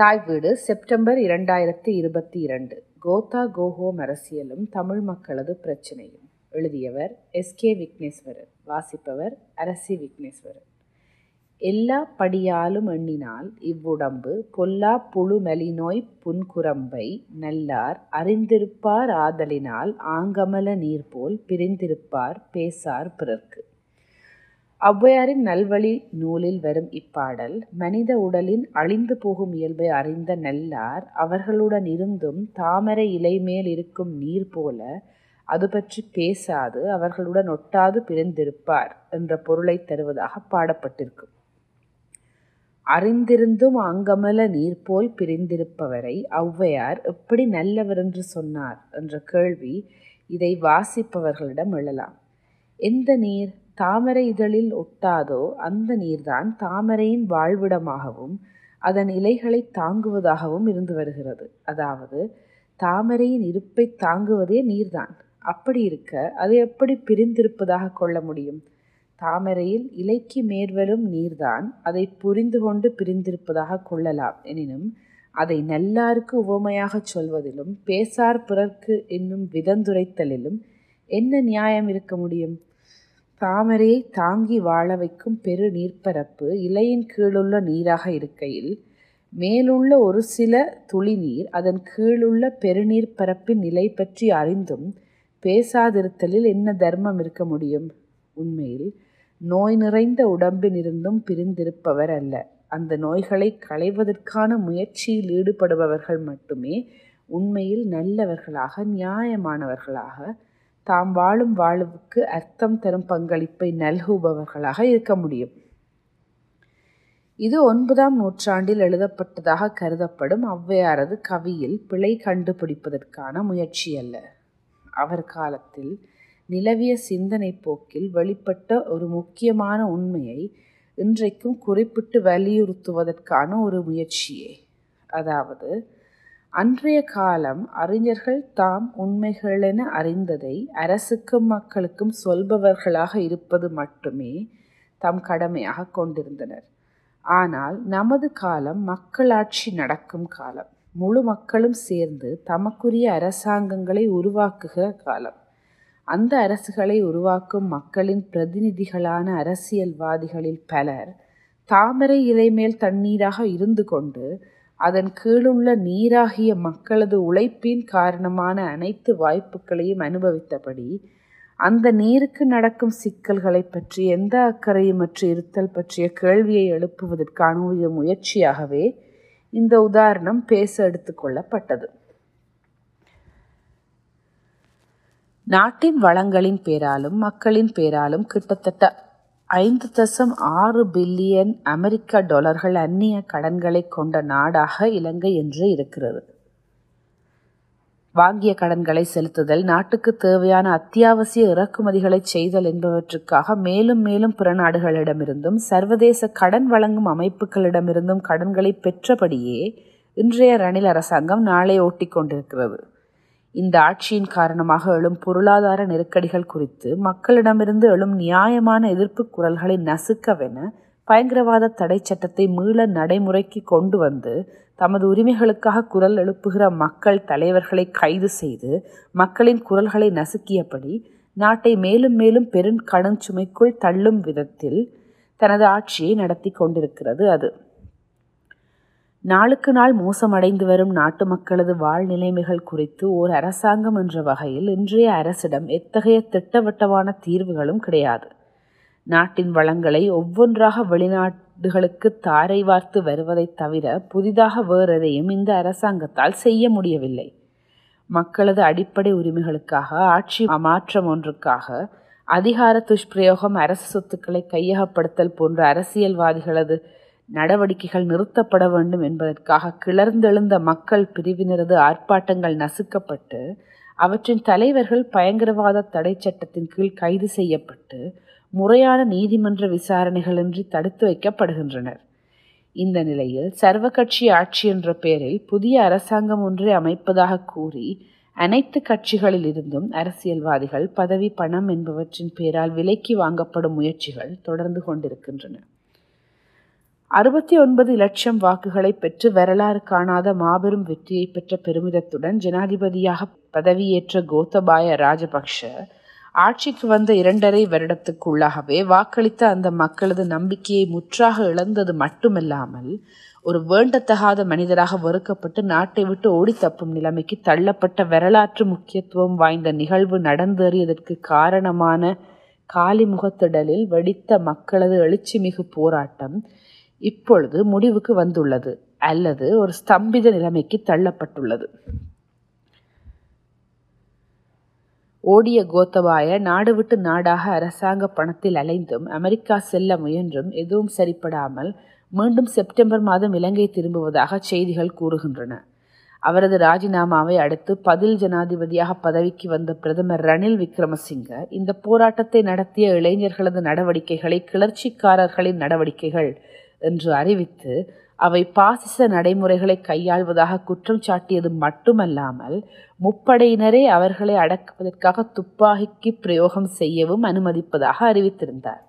தாய் வீடு செப்டம்பர் இரண்டாயிரத்தி இருபத்தி இரண்டு. கோதா கோஹோம் அரசியலும் தமிழ் மக்களது பிரச்சனையும். எழுதியவர் எஸ் கே விக்னேஸ்வரன் வாசிப்பவர் அரசி விக்னேஸ்வரன். எல்லா படியாலும் எண்ணினால் இவ்வுடம்பு பொல்லா புழு மலிநோய் புன்குரம்பை நல்லார் அறிந்திருப்பார் ஆதலினால் ஆங்கமல நீர் போல் பிரிந்திருப்பார் பேசார் பிறர்க்கு. ஔவையாரின் நல்வழி நூலில் வரும் இப்பாடல் மனித உடலின் அழிந்து போகும் இயல்பை அறிந்த நல்லார் அவர்களுடன் இருந்தும் தாமரை இலை மேல் இருக்கும் நீர் போல அது பற்றி பேசாது அவர்களுடன் ஒட்டாது பிரிந்திருப்பார் என்ற பொருளை தருவதாக பாடப்பட்டிருக்கும். அறிந்திருந்தும் அங்கமல நீர் போல் பிரிந்திருப்பவரை ஔவையார் எப்படி நல்லவர் என்று சொன்னார் என்ற கேள்வி இதை வாசிப்பவர்களிடம் எழலாம். எந்த நீர்? தாமரை இதழில் ஒட்டாதோ அந்த நீர்தான் தாமரையின் வாழ்விடமாகவும் அதன் இலைகளை தாங்குவதாகவும் இருந்து வருகிறது. அதாவது தாமரையின் இருப்பை தாங்குவதே நீர்தான். அப்படி இருக்க அது எப்படி பிரிந்திருப்பதாக கொள்ள முடியும்? தாமரையில் இலைக்கு மேற்வரும் நீர்தான் அதை புரிந்து கொண்டு பிரிந்திருப்பதாக கொள்ளலாம். எனினும் அதை நல்லாருக்கு உவமையாகச் சொல்வதிலும் பேசார் பிறர்க்கு என்னும் விதந்துரைத்தலிலும் என்ன நியாயம் இருக்க முடியும்? தாமரையை தாங்கி வாழ வைக்கும் பெரு நீர்ப்பரப்பு இலையின் கீழுள்ள நீராக இருக்கையில் மேலுள்ள ஒரு சில துளி நீர் அதன் கீழுள்ள பெருநீர் பரப்பின் நிலை பற்றி அறிந்தும் பேசாதிருத்தலில் என்ன தர்மம் இருக்க முடியும்? உண்மையில் நோய் நிறைந்த உடம்பினிருந்தும் பிரிந்திருப்பவர் அல்ல. அந்த நோய்களை களைவதற்கான முயற்சியில் ஈடுபடுபவர்கள் மட்டுமே உண்மையில் நல்லவர்களாக நியாயமானவர்களாக தாம் வாழும் வாழ்வுக்கு அர்த்தம் தரும் பங்களிப்பை நல்குபவர்களாக இருக்க முடியும். இது ஒன்பதாம் நூற்றாண்டில் எழுதப்பட்டதாக கருதப்படும் ஔவையாரது கவியில் பிழை கண்டுபிடிப்பதற்கான முயற்சி அல்ல. அவர் காலத்தில் நிலவிய சிந்தனை போக்கில் வெளிப்பட்ட ஒரு முக்கியமான உண்மையை இன்றைக்கும் குறிப்பிட்டு வலியுறுத்துவதற்கான ஒரு முயற்சியே. அதாவது அன்றைய காலம் அறிஞர்கள் தாம் உண்மைகளென அறிந்ததை அரசுக்கும் மக்களுக்கும் சொல்பவர்களாக இருப்பது மட்டுமே தம் கடமையாக கொண்டிருந்தனர். ஆனால் நமது காலம் மக்களாட்சி நடக்கும் காலம். முழு மக்களும் சேர்ந்து தமக்குரிய அரசாங்கங்களை உருவாக்குகிற காலம். அந்த அரசுகளை உருவாக்கும் மக்களின் பிரதிநிதிகளான அரசியல்வாதிகளில் பலர் தாமரை இலை மேல் தண்ணீராக இருந்து கொண்டு அதன் கீழுள்ள நீராகிய மக்களது உழைப்பின் காரணமான அனைத்து வாய்ப்புகளையும் அனுபவித்தபடி அந்த நீருக்கு நடக்கும் சிக்கல்களை பற்றி எந்த அக்கறையுமற்று இருத்தல் பற்றிய கேள்வியை எழுப்புவதற்கான முயற்சியாகவே இந்த உதாரணம் பேச எடுத்துக்கொள்ளப்பட்டது நாட்டின் வளங்களின் பேராலும் மக்களின் பேராலும் கிட்டத்தட்ட ஐந்து தசம் ஆறு பில்லியன் அமெரிக்க டாலர்கள் அந்நிய கடன்களை கொண்ட நாடாக இலங்கை என்று இருக்கிறது. வாங்கிய கடன்களை செலுத்துதல் நாட்டுக்கு தேவையான அத்தியாவசிய இறக்குமதிகளை செய்தல் என்பவற்றுக்காக மேலும் மேலும் பிற நாடுகளிடமிருந்தும் சர்வதேச கடன் வழங்கும் அமைப்புகளிடமிருந்தும் கடன்களை பெற்றபடியே இன்றைய ரணில் அரசாங்கம் நாளை ஓட்டிக் கொண்டிருக்கிறது இந்த ஆட்சியின் காரணமாக எழும் பொருளாதார நெருக்கடிகள் குறித்து மக்களிடமிருந்து எழும் நியாயமான எதிர்ப்பு குரல்களை நசுக்கவென பயங்கரவாத தடை சட்டத்தை மீள நடைமுறைக்கு கொண்டு வந்து தமது உரிமைகளுக்காக குரல் எழுப்புகிற மக்கள் தலைவர்களை கைது செய்து மக்களின் குரல்களை நசுக்கியபடி நாட்டை மேலும் மேலும் பெரும் கடன் சுமைக்குள் தள்ளும் விதத்தில் தனது ஆட்சியை நடத்தி கொண்டிருக்கிறது அது. நாளுக்கு நாள் மோசமடைந்து வரும் நாட்டு மக்களது வாழ்நிலைமைகள் குறித்து ஓர் அரசாங்கம் என்ற வகையில் இன்றைய அரசிடம் எத்தகைய திட்டவட்டமான தீர்வுகளும் கிடையாது. நாட்டின் வளங்களை ஒவ்வொன்றாக வெளிநாடுகளுக்கு தாரை வார்த்து வருவதை தவிர புதிதாக வேறெதையும் இந்த அரசாங்கத்தால் செய்ய முடியவில்லை. மக்களது அடிப்படை உரிமைகளுக்காக ஆட்சி மாற்றம் ஒன்றுக்காக அதிகார துஷ்பிரயோகம் அரசு சொத்துக்களை கையகப்படுத்தல் போன்ற அரசியல்வாதிகளது நடவடிக்கைகள் நிறுத்தப்பட வேண்டும் என்பதற்காக கிளர்ந்தெழுந்த மக்கள் பிரிவினரது ஆர்ப்பாட்டங்கள் நசுக்கப்பட்டு அவற்றின் தலைவர்கள் பயங்கரவாத தடை சட்டத்தின் கீழ் கைது செய்யப்பட்டு முறையான நீதிமன்ற விசாரணைகளின்றி தடுத்து வைக்கப்படுகின்றனர். இந்த நிலையில் சர்வ கட்சி ஆட்சி என்ற பெயரில் புதிய அரசாங்கம் ஒன்றை அமைப்பதாக கூறி அனைத்து கட்சிகளில் இருந்தும் அரசியல்வாதிகள் பதவி பணம் என்பவற்றின் பேரால் விலைக்கு வாங்கப்படும் முயற்சிகள் தொடர்ந்து கொண்டிருக்கின்றன. அறுபத்தி ஒன்பது லட்சம் வாக்குகளை பெற்று வரலாறு காணாத மாபெரும் வெற்றியை பெற்ற பெருமிதத்துடன் ஜனாதிபதியாக பதவியேற்ற கோத்தபாய ராஜபக்ஷ ஆட்சிக்கு வந்த இரண்டரை வருடத்துக்குள்ளாகவே வாக்களித்த அந்த மக்களது நம்பிக்கையை முற்றாக இழந்தது மட்டுமல்லாமல் ஒரு வேண்டத்தகாத மனிதராக வெறுக்கப்பட்டு நாட்டை விட்டு ஓடி தப்பும் நிலைமைக்கு தள்ளப்பட்ட வரலாற்று முக்கியத்துவம் வாய்ந்த நிகழ்வு நடந்தேறியதற்கு காரணமான காலிமுகத்திடலில் வெடித்த மக்களது எழுச்சிமிகு போராட்டம் இப்பொழுது முடிவுக்கு வந்துள்ளது அல்லது ஒரு ஸ்தம்பித நிலைமைக்கு தள்ளப்பட்டுள்ளது. ஓடிய கோத்தபாய நாடு விட்டு நாடாக அரசாங்க பணத்தில் அலைந்தும் அமெரிக்கா செல்ல முயன்றும் எதுவும் சரிப்படாமல் மீண்டும் செப்டம்பர் மாதம் இலங்கை திரும்புவதாக செய்திகள் கூறுகின்றன. அவரது ராஜினாமாவை அடுத்து பதில் ஜனாதிபதியாக பதவிக்கு வந்த பிரதமர் ரணில் விக்ரமசிங்க இந்த போராட்டத்தை நடத்திய இளைஞர்களது நடவடிக்கைகளை கிளர்ச்சிக்காரர்களின் நடவடிக்கைகள் என்று அறிவித்து அவை பாசிச நடைமுறைகளை கையாள்வதாக குற்றம் சாட்டியது மட்டுமல்லாமல் முப்படையினரே அவர்களை அடக்குவதற்காக துப்பாக்கிக்கு பிரயோகம் செய்யவும் அனுமதிப்பதாக அறிவித்திருந்தார்.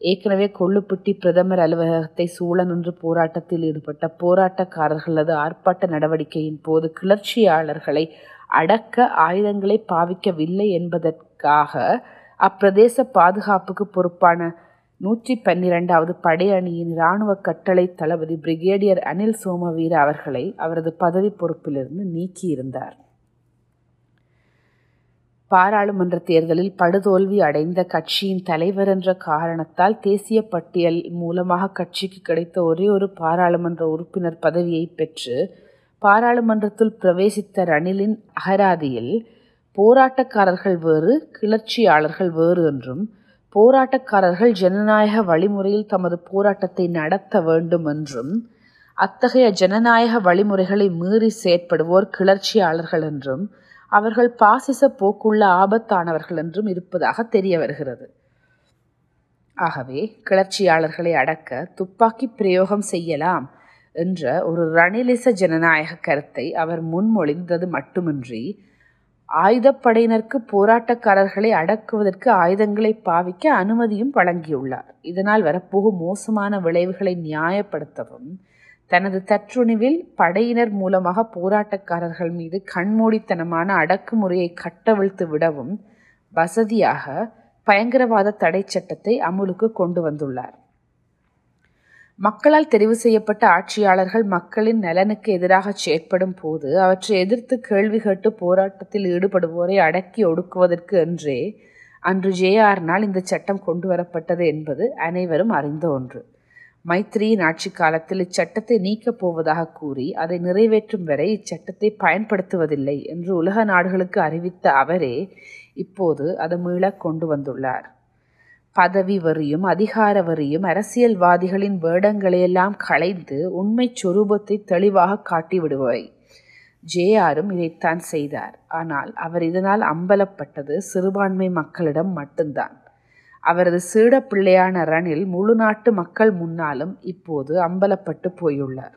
ஏற்கனவே கொள்ளுப்பட்டி பிரதமர் அலுவலகத்தை சூழ நின்று போராட்டத்தில் ஈடுபட்ட போராட்டக்காரர்களது ஆர்ப்பாட்ட நடவடிக்கையின் போது கிளர்ச்சியாளர்களை அடக்க ஆயுதங்களை பாவிக்கவில்லை என்பதற்காக அப்பிரதேச பாதுகாப்புக்கு பொறுப்பான நூற்றி பன்னிரெண்டாவது படையணியின் இராணுவ கட்டளை தளபதி பிரிகேடியர் அனில் சோமவீர அவர்களை அவரது பதவி பொறுப்பிலிருந்து நீக்கியிருந்தார். பாராளுமன்ற தேர்தலில் படுதோல்வி அடைந்த கட்சியின் தலைவர் என்ற காரணத்தால் தேசிய பட்டியல் மூலமாக கட்சிக்கு கிடைத்த ஒரே ஒரு பாராளுமன்ற உறுப்பினர் பதவியை பெற்று பாராளுமன்றத்தில் பிரவேசித்த ரணிலின் அகராதியில் போராட்டக்காரர்கள் வேறு கிளர்ச்சியாளர்கள் வேறு என்றும் போராட்டக்காரர்கள் ஜனநாயக வழிமுறையில் தமது போராட்டத்தை நடத்த வேண்டும் என்றும் அத்தகைய ஜனநாயக வழிமுறைகளை மீறி செயற்படுவோர் கிளர்ச்சியாளர்கள் என்றும் அவர்கள் பாசிச போக்குள்ள ஆபத்தானவர்கள் என்றும் இருப்பதாக தெரிய வருகிறது. ஆகவே கிளர்ச்சியாளர்களை அடக்க துப்பாக்கி பிரயோகம் செய்யலாம் என்ற ஒரு ரணிலிச ஜனநாயக கருத்தை அவர் முன்மொழிந்தது மட்டுமின்றி ஆயுதப்படையினருக்கு போராட்டக்காரர்களை அடக்குவதற்கு ஆயுதங்களை பாவிக்க அனுமதியும் வழங்கியுள்ளார். இதனால் வரப்போகும் மோசமான விளைவுகளை நியாயப்படுத்தவும் தனது தற்றுணிவில் படையினர் மூலமாக போராட்டக்காரர்கள் மீது கண்மூடித்தனமான அடக்குமுறையை கட்டவிழ்த்து விடவும் வசதியாக பயங்கரவாத தடை சட்டத்தை அமுலுக்கு கொண்டு வந்துள்ளார். மக்களால் தெரிவு செய்யப்பட்ட ஆட்சியாளர்கள் மக்களின் நலனுக்கு எதிராக செயற்படும் போது அவற்றை எதிர்த்து கேள்வி கேட்டு போராட்டத்தில் ஈடுபடுவோரை அடக்கி ஒடுக்குவதற்கு என்றே அன்று ஜேஆர்னால் இந்த சட்டம் கொண்டு வரப்பட்டது என்பது அனைவரும் அறிந்த ஒன்று. மைத்ரியின் ஆட்சி காலத்தில் இச்சட்டத்தை நீக்கப் போவதாக கூறி அதை நிறைவேற்றும் வரை இச்சட்டத்தை பயன்படுத்துவதில்லை என்று உலக நாடுகளுக்கு அறிவித்த அவரே இப்போது அதை மீள கொண்டு வந்துள்ளார். பதவி வரியும் அதிகார வரியும் அரசியல்வாதிகளின் வேடங்களையெல்லாம் களைந்து உண்மை சொரூபத்தை தெளிவாக காட்டிவிடுபவை ஜேஆரும் இதைத்தான் செய்தார். ஆனால் அவர் இதனால் அம்பலப்பட்டது சிறுபான்மை மக்களிடம் மட்டும்தான். அவரது சீடப்பிள்ளையான ரணில் முழு நாட்டு மக்கள் முன்னாலும் இப்போது அம்பலப்பட்டு போயுள்ளார்.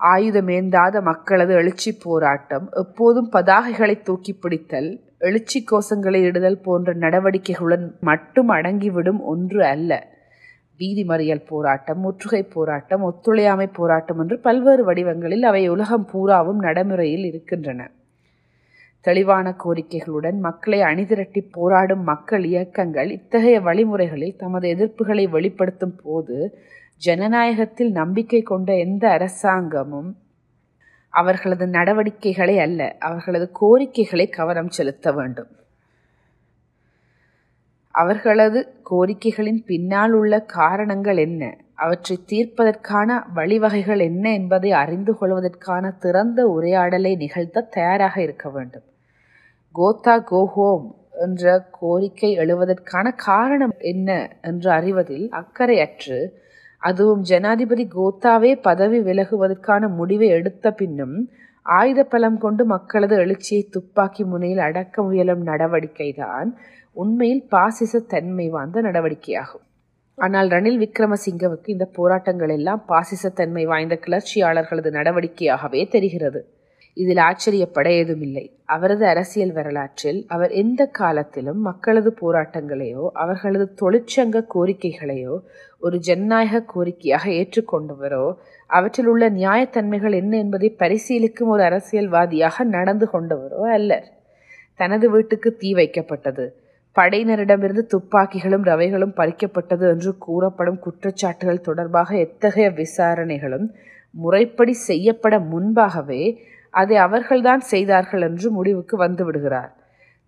ஆயுதமேந்தாத மக்களது எழுச்சி போராட்டம் எப்போதும் பதாகைகளை தூக்கி பிடித்தல் எழுச்சி கோஷங்களை இடுதல் போன்ற நடவடிக்கைகளுடன் மட்டும் அடங்கிவிடும் ஒன்று அல்ல. வீதி மறியல் போராட்டம் முற்றுகை போராட்டம் ஒத்துழையாமை போராட்டம் என்று பல்வேறு வடிவங்களில் அவை உலகம் பூராவும் நடைமுறையில் இருக்கின்றன. தெளிவான கோரிக்கைகளுடன் மக்களை அணிதிரட்டி போராடும் மக்கள் இயக்கங்கள் இத்தகைய வழிமுறைகளில் தமது எதிர்ப்புகளை வெளிப்படுத்தும் போது ஜனநாயகத்தில் நம்பிக்கை கொண்ட எந்த அரசாங்கமும் அவர்களது நடவடிக்கைகளை அல்ல அவர்களது கோரிக்கைகளை கவனம் செலுத்த வேண்டும். அவர்களது கோரிக்கைகளின் பின்னால் உள்ள காரணங்கள் என்ன? அவற்றை தீர்ப்பதற்கான வழிவகைகள் என்ன என்பதை அறிந்து கொள்வதற்கான திறந்த உரையாடலை நிகழ்த்த தயாராக இருக்க வேண்டும். கோத்தா கோஹோம் என்ற கோரிக்கை எழுவதற்கான காரணம் என்ன என்று அறிவதில் அக்கறையற்று அதுவும் ஜனாதிபதி கோத்தாவே பதவி விலகுவதற்கான முடிவை எடுத்த பின்னும் ஆயுத பலம் கொண்டு மக்களது எழுச்சியை துப்பாக்கி முனையில் அடக்க முயலும் நடவடிக்கைதான் உண்மையில் பாசிச தன்மை வாய்ந்த நடவடிக்கையாகும். ஆனால் ரணில் விக்ரமசிங்கவுக்கு இந்த போராட்டங்கள் எல்லாம் பாசிசத்தன்மை வாய்ந்த கிளர்ச்சியாளர்களது நடவடிக்கையாகவே தெரிகிறது. இதில் ஆச்சரியப்பட ஏதுமில்லை. அவரது அரசியல் வரலாற்றில் அவர் எந்த காலத்திலும் மக்களது போராட்டங்களையோ அவர்களது தொழிற்சங்க கோரிக்கைகளையோ ஒரு ஜனநாயக கோரிக்கையாக ஏற்றுக்கொண்டவரோ அவற்றில் உள்ள நியாயத்தன்மைகள் என்ன என்பதை பரிசீலிக்கும் ஒரு அரசியல்வாதியாக நடந்து கொண்டவரோ அல்லர். தனது வீட்டுக்கு தீ வைக்கப்பட்டது. படையினரிடமிருந்து துப்பாக்கிகளும் ரவைகளும் பறிக்கப்பட்டது என்று கூறப்படும் குற்றச்சாட்டுகள் தொடர்பாக எத்தகைய விசாரணைகளும் முறைப்படி செய்யப்பட முன்பாகவே அதை அவர்கள்தான் செய்தார்கள் என்று முடிவுக்கு வந்து விடுகிறார்.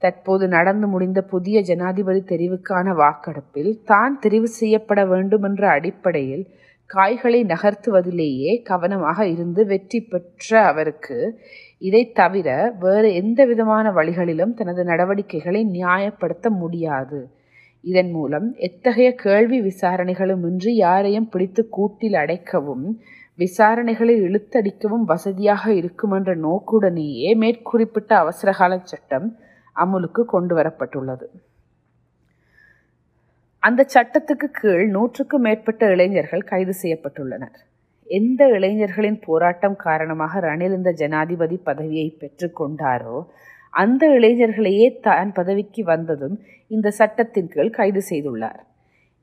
தற்போது நடந்து முடிந்த புதிய ஜனாதிபதி தெரிவுக்கான வாக்கெடுப்பில் தான் தெரிவு செய்யப்பட வேண்டும் என்ற அடிப்படையில் காய்களை நகர்த்துவதிலேயே கவனமாக இருந்து வெற்றி பெற்ற அவருக்கு இதை தவிர வேறு எந்த விதமான வழிகளிலும் தனது நடவடிக்கைகளை நியாயப்படுத்த முடியாது. இதன் மூலம் எத்தகைய கேள்வி விசாரணைகளுமின்றி யாரையும் பிடித்து கூட்டில் அடைக்கவும் விசாரணைகளை இழுத்தடிக்கவும் வசதியாக இருக்கும் என்ற நோக்குடனேயே மேற்குறிப்பிட்ட அவசரகால சட்டம் அமுலுக்கு கொண்டு வரப்பட்டுள்ளது அந்த சட்டத்துக்கு கீழ் நூற்றுக்கும் மேற்பட்ட இளைஞர்கள் கைது செய்யப்பட்டுள்ளனர். எந்த இளைஞர்களின் போராட்டம் காரணமாக ரணில் இந்த ஜனாதிபதி பதவியை பெற்றுக்கொண்டாரோ அந்த இளைஞர்களையே தான் பதவிக்கு வந்ததும் இந்த சட்டத்தின் கீழ் கைது செய்துள்ளார்.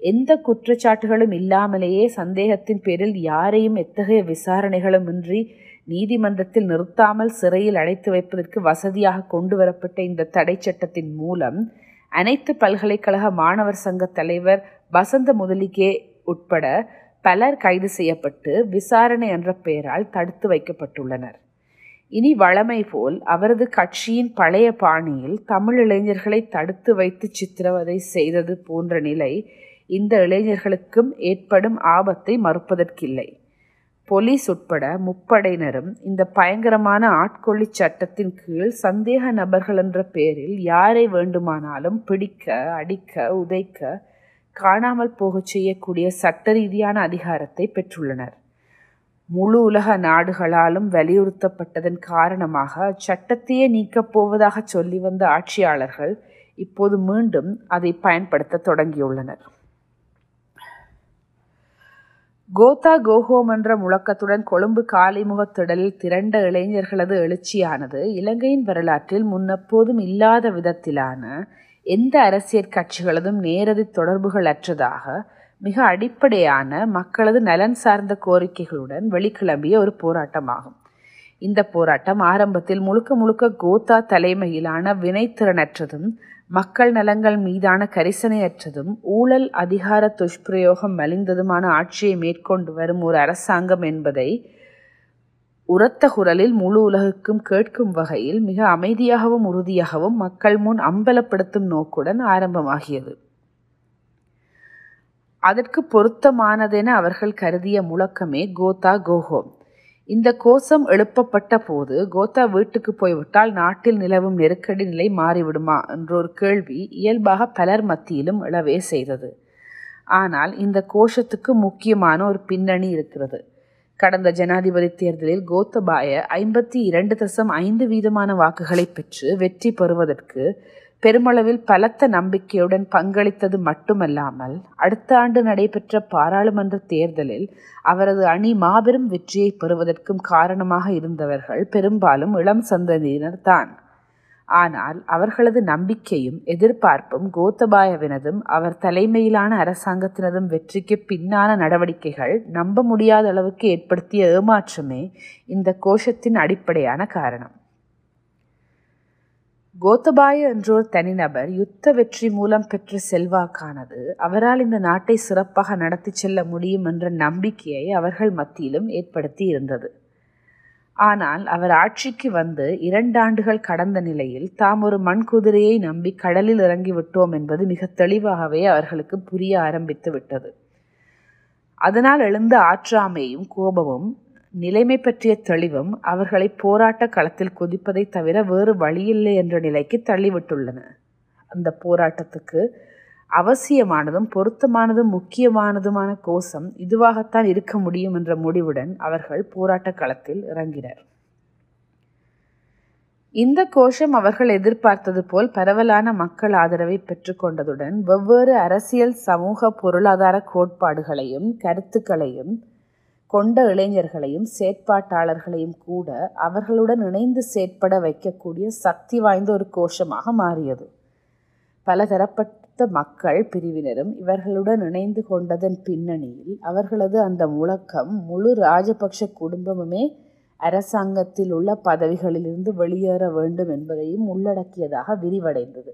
எந்த குற்றச்சாட்டுகளும் இல்லாமலேயே சந்தேகத்தின் பேரில் யாரையும் எத்தகைய விசாரணைகளும் இன்றி நீதிமன்றத்தில் நிறுத்தாமல் சிறையில் அடைத்து வைப்பதற்கு வசதியாக கொண்டு வரப்பட்ட இந்த தடை சட்டத்தின் மூலம் அனைத்து பல்கலைக்கழக மாணவர் சங்க தலைவர் வசந்த முதலிகே உட்பட பலர் கைது செய்யப்பட்டு விசாரணை என்ற பெயரால் தடுத்து வைக்கப்பட்டுள்ளனர். இனி வழமை போல் அவரது கட்சியின் பழைய பாணியில் தமிழ் இளைஞர்களை தடுத்து வைத்து சித்திரவதை செய்தது போன்ற நிலை இந்த இளைஞர்களுக்கும் ஏற்படும் ஆபத்தை மறுப்பதற்கில்லை. போலீஸ் உட்பட முப்படையினரும் இந்த பயங்கரமான ஆட்கொள்ளி சட்டத்தின் கீழ் சந்தேக நபர்கள் என்ற பெயரில் யாரை வேண்டுமானாலும் பிடிக்க அடிக்க உதைக்க காணாமல் போகச் செய்யக்கூடிய சட்ட ரீதியான அதிகாரத்தை பெற்றுள்ளனர். முழு உலக நாடுகளாலும் வலியுறுத்தப்பட்டதன் காரணமாக சட்டத்தையே நீக்கப் போவதாக சொல்லி வந்த ஆட்சியாளர்கள் இப்போது மீண்டும் அதை பயன்படுத்த தொடங்கியுள்ளனர். கோதா கோஹோம் என்ற முழக்கத்துடன் கொழும்பு காலிமுகத் திடலில் திரண்ட இளைஞர்களது எழுச்சியானது இலங்கையின் வரலாற்றில் முன்னெப்போதும் இல்லாத விதத்திலான எந்த அரசியல் கட்சிகளதும் நேரடி தொடர்புகள் அற்றதாக மிக அடிப்படையான மக்களது நலன் சார்ந்த கோரிக்கைகளுடன் வெளிக்கிளம்பிய ஒரு போராட்டமாகும். இந்த போராட்டம் ஆரம்பத்தில் முழுக்க முழுக்க கோத்தா தலைமையிலான வினைத்திறனற்றதும் மக்கள் நலங்கள் மீதான கரிசனையற்றதும் ஊழல் அதிகார துஷ்பிரயோகம் மலிந்ததுமான ஆட்சியை மேற்கொண்டு வரும் ஒரு அரசாங்கம் என்பதை உரத்த குரலில் முழு உலகுக்கும் கேட்கும் வகையில் மிக அமைதியாகவும் உறுதியாகவும் மக்கள் முன் அம்பலப்படுத்தும் நோக்குடன் ஆரம்பமாகியது. அதற்கு பொருத்தமானதென அவர்கள் கருதிய முழக்கமே கோதா கோஹோம். இந்த கோஷம் எழுப்பப்பட்ட போது கோத்தா வீட்டுக்கு போய்விட்டால் நாட்டில் நிலவும் நெருக்கடி நிலை மாறிவிடுமா? என்ற ஒரு கேள்வி இயல்பாக பலர் மத்தியிலும் எழவே செய்தது. ஆனால் இந்த கோஷத்துக்கு முக்கியமான ஒரு பின்னணி இருக்கிறது. கடந்த ஜனாதிபதி தேர்தலில் கோத்தபாய ஐம்பத்தி இரண்டு தசம் ஐந்து வீதமான வாக்குகளை பெற்று வெற்றி பெறுவதற்கு பெருமளவில் பலத்த நம்பிக்கையுடன் பங்களித்தது மட்டுமல்லாமல் அடுத்த ஆண்டு நடைபெற்ற பாராளுமன்ற தேர்தலில் அவரது அணி மாபெரும் வெற்றியை பெறுவதற்கும் காரணமாக இருந்தவர்கள் பெரும்பாலும் இளம் சந்ததியினர் தான். ஆனால் அவர்களது நம்பிக்கையும் எதிர்பார்ப்பும் கோத்தபாயவினதும் அவர் தலைமையிலான அரசாங்கத்தினதும் வெற்றிக்கு பின்னான நடவடிக்கைகள் நம்ப முடியாத அளவுக்கு ஏற்படுத்திய ஏமாற்றமே இந்த கோஷத்தின் அடிப்படையான காரணம். கோத்தபாய என்றோர் தனிநபர் யுத்த வெற்றி மூலம் பெற்ற செல்வாக்கானது அவரால் இந்த நாட்டை சிறப்பாக நடத்தி செல்ல முடியும் என்ற நம்பிக்கையை அவர்கள் மத்தியிலும் ஏற்படுத்தி இருந்தது. ஆனால் அவர் ஆட்சிக்கு வந்து இரண்டாண்டுகள் கடந்த நிலையில் தாம் ஒரு மண்குதிரையை நம்பி கடலில் இறங்கி விட்டோம் என்பது மிக தெளிவாகவே அவர்களுக்கு புரிய ஆரம்பித்து விட்டது. அதனால் எழுந்த ஆற்றாமையும் கோபமும் நிலைமை பற்றிய தெளிவும் அவர்களை போராட்ட களத்தில் குதிப்பதை தவிர வேறு வழியில்லை என்ற நிலைக்கு தள்ளிவிட்டுள்ளன. அந்த போராட்டத்துக்கு அவசியமானதும் பொருத்தமானதும் முக்கியமானதுமான கோஷம் இதுவாகத்தான் இருக்க முடியும் என்ற முடிவுடன் அவர்கள் போராட்ட களத்தில் இறங்கினர். இந்த கோஷம் அவர்கள் எதிர்பார்த்தது போல் பரவலான மக்கள் ஆதரவை பெற்றுக்கொண்டதுடன் வெவ்வேறு அரசியல் சமூக பொருளாதார கோட்பாடுகளையும் கருத்துக்களையும் கொண்ட இளைஞர்களையும் செயற்பாட்டாளர்களையும் கூட அவர்களுடன் இணைந்து செயற்பட வைக்கக்கூடிய சக்தி வாய்ந்த ஒரு கோஷமாக மாறியது. பலதரப்பட்ட மக்கள் பிரிவினரும் இவர்களுடன் இணைந்து கொண்டதன் பின்னணியில் அவர்களது அந்த முழக்கம் முழு ராஜபக்ஷ குடும்பமுமே அரசாங்கத்தில் உள்ள பதவிகளிலிருந்து வெளியேற வேண்டும் என்பதையும் உள்ளடக்கியதாக விரிவடைந்தது.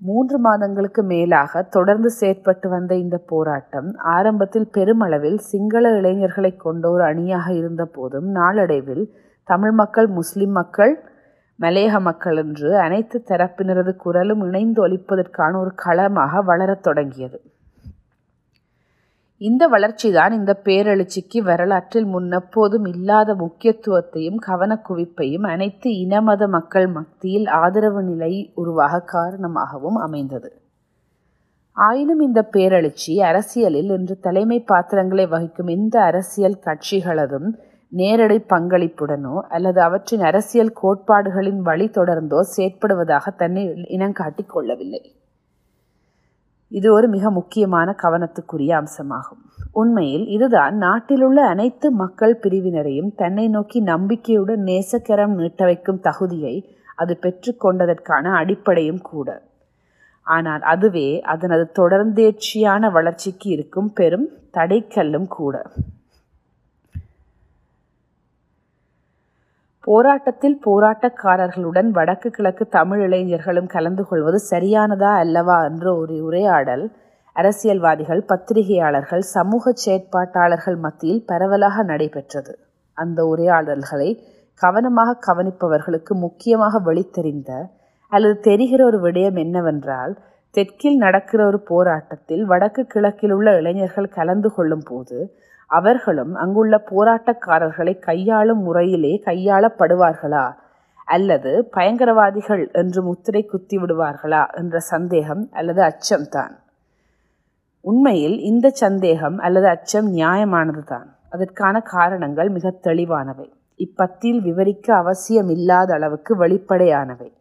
மூன்று மாதங்களுக்கு மேலாக தொடர்ந்து செயற்பட்டு வந்த இந்த போராட்டம் ஆரம்பத்தில் பெருமளவில் சிங்கள இளைஞர்களை கொண்ட ஒரு அணியாக இருந்த போதும் நாளடைவில் தமிழ் மக்கள் முஸ்லிம் மக்கள் மலையக மக்கள் என்று அனைத்து தரப்பினரது குரலும் இணைந்து ஒலிப்பதற்கான ஒரு களமாக வளரத் தொடங்கியது. இந்த வளர்ச்சிதான் இந்த பேரெழுச்சிக்கு வரலாற்றில் முன்னெப்போதும் இல்லாத முக்கியத்துவத்தையும் கவனக்குவிப்பையும் அனைத்து இனமத மக்கள் மத்தியில் ஆதரவு நிலை உருவாக காரணமாகவும் அமைந்தது. ஆயினும் இந்த பேரெழுச்சி அரசியலில் இன்று தலைமை பாத்திரங்களை வகிக்கும் இந்த அரசியல் கட்சிகளதும் நேரடி பங்களிப்புடனோ அல்லது அவற்றின் அரசியல் கோட்பாடுகளின் வழி தொடர்ந்தோ செயற்படுவதாக தன்னை இனங்காட்டிக் கொள்ளவில்லை. இது ஒரு மிக முக்கியமான கவனத்துக்குரிய அம்சமாகும். உண்மையில் இதுதான் நாட்டிலுள்ள அனைத்து மக்கள் பிரிவினரையும் தன்னை நோக்கி நம்பிக்கையுடன் நேசக்கரம் நீட்ட வைக்கும் தகுதியை அது பெற்றுக்கொண்டதற்கான அடிப்படையும் கூட. ஆனால் அதுவே அதனது தொடர்ந்தேர்ச்சியான வளர்ச்சிக்கு இருக்கும் பெரும் தடைக்கல்லும் கூட. போராட்டத்தில் போராட்டக்காரர்களுடன் வடக்கு கிழக்கு தமிழ் இளைஞர்களும் கலந்து கொள்வது சரியானதா அல்லவா என்ற ஒரு உரையாடல். அரசியல்வாதிகள் பத்திரிகையாளர்கள் சமூக செயற்பாட்டாளர்கள் மத்தியில் பரவலாக நடைபெற்றது. அந்த உரையாடல்களை கவனமாக கவனிப்பவர்களுக்கு முக்கியமாக வெளித்தெரிந்த அல்லது தெரிகிற ஒரு விடயம் என்னவென்றால் தெற்கில் நடக்கிற ஒரு போராட்டத்தில் வடக்கு கிழக்கில் உள்ள இளைஞர்கள் கலந்து கொள்ளும் போது அவர்களும் அங்குள்ள போராட்டக்காரர்களை கையாளும் முறையிலே கையாளப்படுவார்களா? அல்லது பயங்கரவாதிகள் என்று முத்திரை குத்தி விடுவார்களா? என்ற சந்தேகம் அல்லது அச்சம்தான் உண்மையில் இந்த சந்தேகம் அல்லது அச்சம் நியாயமானதுதான் அதற்கான காரணங்கள் மிக தெளிவானவை. இப்பத்தியில் விவரிக்க அவசியமில்லாத அளவுக்கு வெளிப்படையானவை.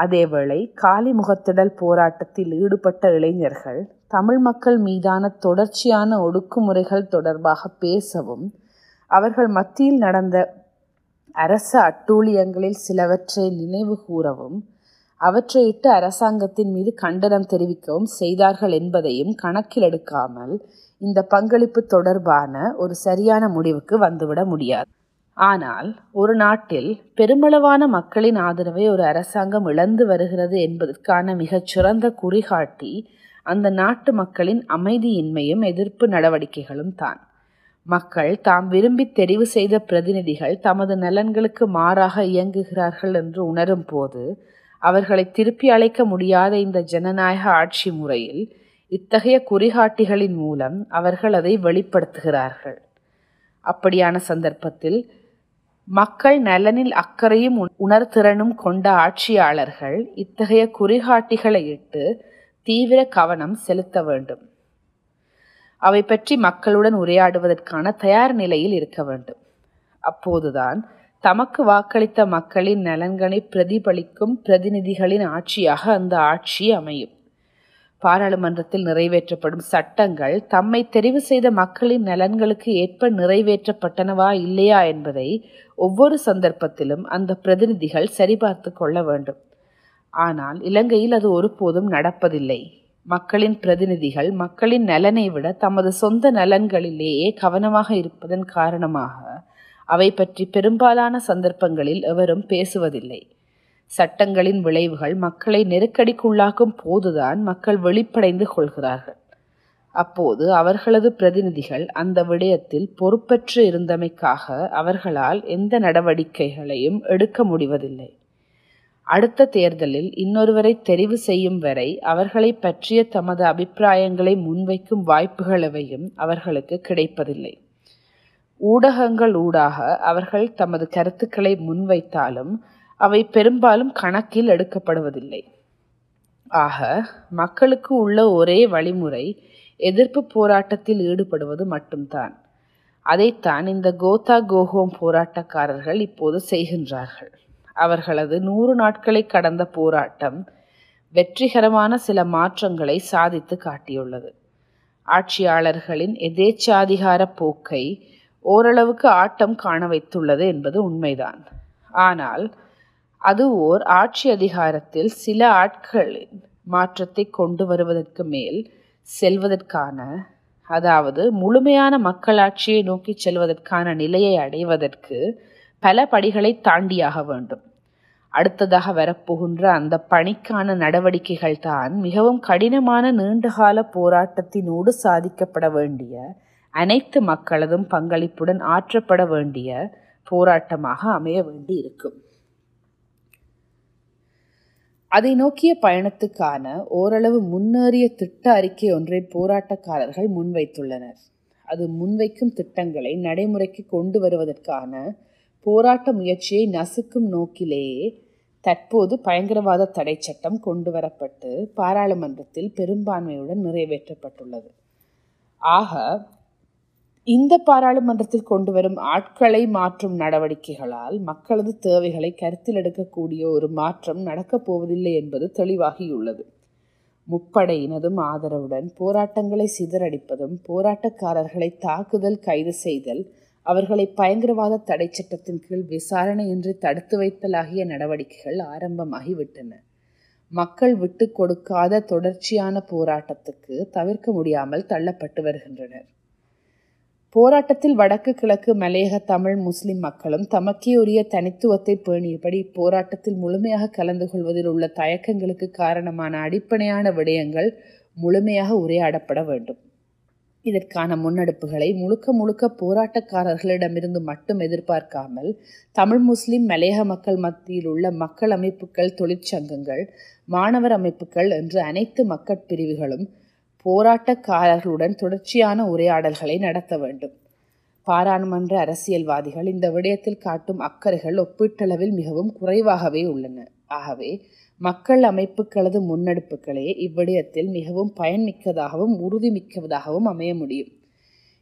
அதேவேளை காலி முகத்திடல் போராட்டத்தில் ஈடுபட்ட இளைஞர்கள் தமிழ் மக்கள் மீதான தொடர்ச்சியான ஒடுக்குமுறைகள் தொடர்பாக பேசவும் அவர்கள் மத்தியில் நடந்த அரச அட்டூழியங்களில் சிலவற்றை நினைவு கூறவும் அவற்றையிட்டு அரசாங்கத்தின் மீது கண்டனம் தெரிவிக்கவும் செய்தார்கள் என்பதையும் கணக்கில் எடுக்காமல் இந்த பங்களிப்பு தொடர்பான ஒரு சரியான முடிவுக்கு வந்துவிட முடியாது. ஆனால் ஒரு நாட்டில் பெருமளவான மக்களின் ஆதரவை ஒரு அரசாங்கம் இழந்து வருகிறது என்பதற்கான மிகச் சிறந்த குறிகாட்டி அந்த நாட்டு மக்களின் அமைதியின்மையும் எதிர்ப்பு நடவடிக்கைகளும் தான். மக்கள் தாம் விரும்பி தெரிவு செய்த பிரதிநிதிகள் தமது நலன்களுக்கு மாறாக இயங்குகிறார்கள் என்று உணரும் போது அவர்களை திருப்பி அழைக்க முடியாத இந்த ஜனநாயக ஆட்சி முறையில் இத்தகைய குறிகாட்டிகளின் மூலம் அவர்கள் அதை வெளிப்படுத்துகிறார்கள். அப்படியான சந்தர்ப்பத்தில் மக்கள் நலனில் அக்கறையும் உணர்திறனும் கொண்ட ஆட்சியாளர்கள் இத்தகைய குறிகாட்டிகளை இட்டு தீவிர கவனம் செலுத்த வேண்டும். அவை பற்றி மக்களுடன் உரையாடுவதற்கான தயார் நிலையில் இருக்க வேண்டும். அப்போதுதான் தமக்கு வாக்களித்த மக்களின் நலன்களை பிரதிபலிக்கும் பிரதிநிதிகளின் ஆட்சியாக அந்த ஆட்சி அமையும். பாராளுமன்றத்தில் நிறைவேற்றப்படும் சட்டங்கள் தம்மை தெரிவு செய்த மக்களின் நலன்களுக்கு ஏற்ப நிறைவேற்றப்பட்டனவா இல்லையா என்பதை ஒவ்வொரு சந்தர்ப்பத்திலும் அந்த பிரதிநிதிகள் சரிபார்த்து கொள்ள வேண்டும். ஆனால் இலங்கையில் அது ஒருபோதும் நடப்பதில்லை. மக்களின் பிரதிநிதிகள் மக்களின் நலனை விட தமது சொந்த நலன்களிலேயே கவனமாக இருப்பதன் காரணமாக அவை பற்றி பெரும்பாலான சந்தர்ப்பங்களில் எவரும் பேசுவதில்லை. சட்டங்களின் விளைவுகள் மக்களை நெருக்கடிக்குள்ளாக்கும் போதுதான் மக்கள் வெளிப்படைந்து கொள்கிறார்கள். அப்போது அவர்களது பிரதிநிதிகள் அந்த விடயத்தில் பொறுப்பற்று இருந்தமைக்காக அவர்களால் எந்த நடவடிக்கைகளையும் எடுக்க முடிவதில்லை. அடுத்த தேர்தலில் இன்னொருவரை தெரிவு செய்யும் வரை அவர்களை பற்றிய தமது அபிப்பிராயங்களை முன்வைக்கும் வாய்ப்புகளவையும் அவர்களுக்கு கிடைப்பதில்லை. ஊடகங்கள் ஊடாக அவர்கள் தமது கருத்துக்களை முன்வைத்தாலும் அவை பெரும்பாலும் கணக்கில் எடுக்கப்படுவதில்லை. ஆக மக்களுக்கு உள்ள ஒரே வழிமுறை எதிர்ப்பு போராட்டத்தில் ஈடுபடுவது மட்டும்தான். அதைத்தான் இந்த கோதா கோஹோம் போராட்டக்காரர்கள் இப்போது செய்கின்றார்கள். அவர்களது நூறு நாட்களை கடந்த போராட்டம் வெற்றிகரமான சில மாற்றங்களை சாதித்து காட்டியுள்ளது. ஆட்சியாளர்களின் எதேச்சாதிகார போக்கை ஓரளவுக்கு ஆட்டம் காண வைத்துள்ளது என்பது உண்மைதான். ஆனால் அது ஓர் ஆட்சி அதிகாரத்தில் சில ஆட்களின் மாற்றத்தை கொண்டு வருவதற்கு மேல் செல்வதற்கான அதாவது முழுமையான மக்களாட்சியை நோக்கி செல்வதற்கான நிலையை அடைவதற்கு பல படிகளை தாண்டியாக வேண்டும். அடுத்ததாக வரப்போகின்ற அந்த பணிக்கான நடவடிக்கைகள் தான் மிகவும் கடினமான நீண்டகால போராட்டத்தினோடு சாதிக்கப்பட வேண்டிய அனைத்து மக்களதும் பங்களிப்புடன் ஆற்றப்பட வேண்டிய போராட்டமாக அமைய வேண்டி இருக்கும் அதை நோக்கிய பயணத்துக்கான ஓரளவு முன்னேறிய திட்ட அறிக்கை ஒன்றை போராட்டக்காரர்கள் முன்வைத்துள்ளனர். அது முன்வைக்கும் திட்டங்களை நடைமுறைக்கு கொண்டு வருவதற்கான போராட்ட முயற்சியை நசுக்கும் நோக்கிலேயே தற்போது பயங்கரவாத தடை சட்டம் கொண்டு வரப்பட்டு பாராளுமன்றத்தில் பெரும்பான்மையுடன் நிறைவேற்றப்பட்டுள்ளது. ஆக இந்த பாராளுமன்றத்தில் கொண்டு வரும் ஆட்களை மாற்றும் நடவடிக்கைகளால் மக்களது தேவைகளை கருத்தில் எடுக்கக்கூடிய ஒரு மாற்றம் நடக்கப் போவதில்லை என்பது தெளிவாகியுள்ளது. முப்படையினதும் ஆதரவுடன் போராட்டங்களை சிதறடிப்பதும் போராட்டக்காரர்களை தாக்குதல் கைது செய்தல் அவர்களை பயங்கரவாத தடை சட்டத்தின் கீழ் விசாரணையின்றி தடுத்து வைத்தல் ஆகிய நடவடிக்கைகள் ஆரம்பமாகிவிட்டன. மக்கள் விட்டு கொடுக்காத தொடர்ச்சியான போராட்டத்துக்கு தவிர்க்க முடியாமல் தள்ளப்பட்டு வருகின்றனர். போராட்டத்தில் வடக்கு கிழக்கு மலையக தமிழ் முஸ்லிம் மக்களும் தமக்கே உரிய தனித்துவத்தை பேணியபடி போராட்டத்தில் முழுமையாக கலந்து கொள்வதில் உள்ள தயக்கங்களுக்கு காரணமான அடிப்படையான விடயங்கள் முழுமையாக உரையாடப்பட வேண்டும். இதற்கான முன்னெடுப்புகளை முழுக்க முழுக்க போராட்டக்காரர்களிடமிருந்து மட்டும் எதிர்பார்க்காமல் தமிழ் முஸ்லிம் மலையக மக்கள் மத்தியில் உள்ள மக்கள் அமைப்புகள் தொழிற்சங்கங்கள் மாணவர் அமைப்புகள் என்று அனைத்து மக்கட் பிரிவுகளும் போராட்டக்காரர்களுடன் தொடர்ச்சியான உரையாடல்களை நடத்த வேண்டும். பாராளுமன்ற அரசியல்வாதிகள் இந்த விடயத்தில் காட்டும் அக்கறைகள் ஒப்பீட்டளவில் மிகவும் குறைவாகவே உள்ளன. ஆகவே மக்கள் அமைப்புகளது முன்னெடுப்புகளே இவ்விடயத்தில் மிகவும் பயன்மிக்கதாகவும் உறுதிமிக்கதாகவும் அமைய முடியும்.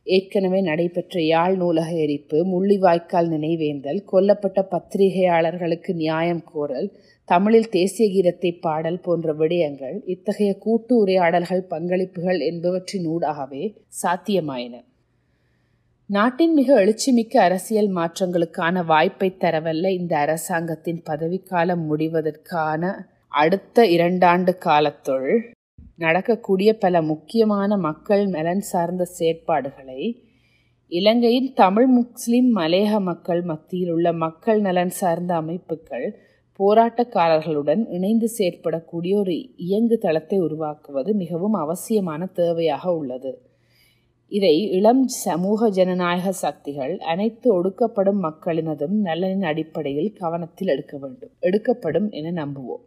ஏற்கனவே நடைபெற்ற யாழ் நூலக எரிப்பு முள்ளிவாய்க்கால் நினைவேந்தல் கொல்லப்பட்ட பத்திரிகையாளர்களுக்கு நியாயம் கோரல் தமிழில் தேசிய கீதத்தை பாடல் போன்ற விடயங்கள் இத்தகைய கூட்டு உரையாடல்கள் பங்களிப்புகள் என்பவற்றினூடாகவே சாத்தியமாயின. நாட்டின் மிக எழுச்சிமிக்க அரசியல் மாற்றங்களுக்கான வாய்ப்பை தரவல்ல இந்த அரசாங்கத்தின் பதவிக்காலம் முடிவதற்கான அடுத்த இரண்டாண்டு காலத்துள் நடக்கக்கூடிய பல முக்கியமான மக்கள் நலன் சார்ந்த செயற்பாடுகளை இலங்கையின் தமிழ் முஸ்லிம் மலையக மக்கள் மத்தியில் உள்ள மக்கள் நலன் சார்ந்த அமைப்புகள் போராட்டக்காரர்களுடன் இணைந்து செயற்படக்கூடிய ஒரு இயங்கு தளத்தை உருவாக்குவது மிகவும் அவசியமான தேவையாக உள்ளது. இதை இளம் சமூக ஜனநாயக சக்திகள் அனைத்து ஒடுக்கப்படும் மக்களினதும் நலனின் அடிப்படையில் கவனத்தில் எடுக்க வேண்டும் எடுக்கப்படும் என நம்புவோம்.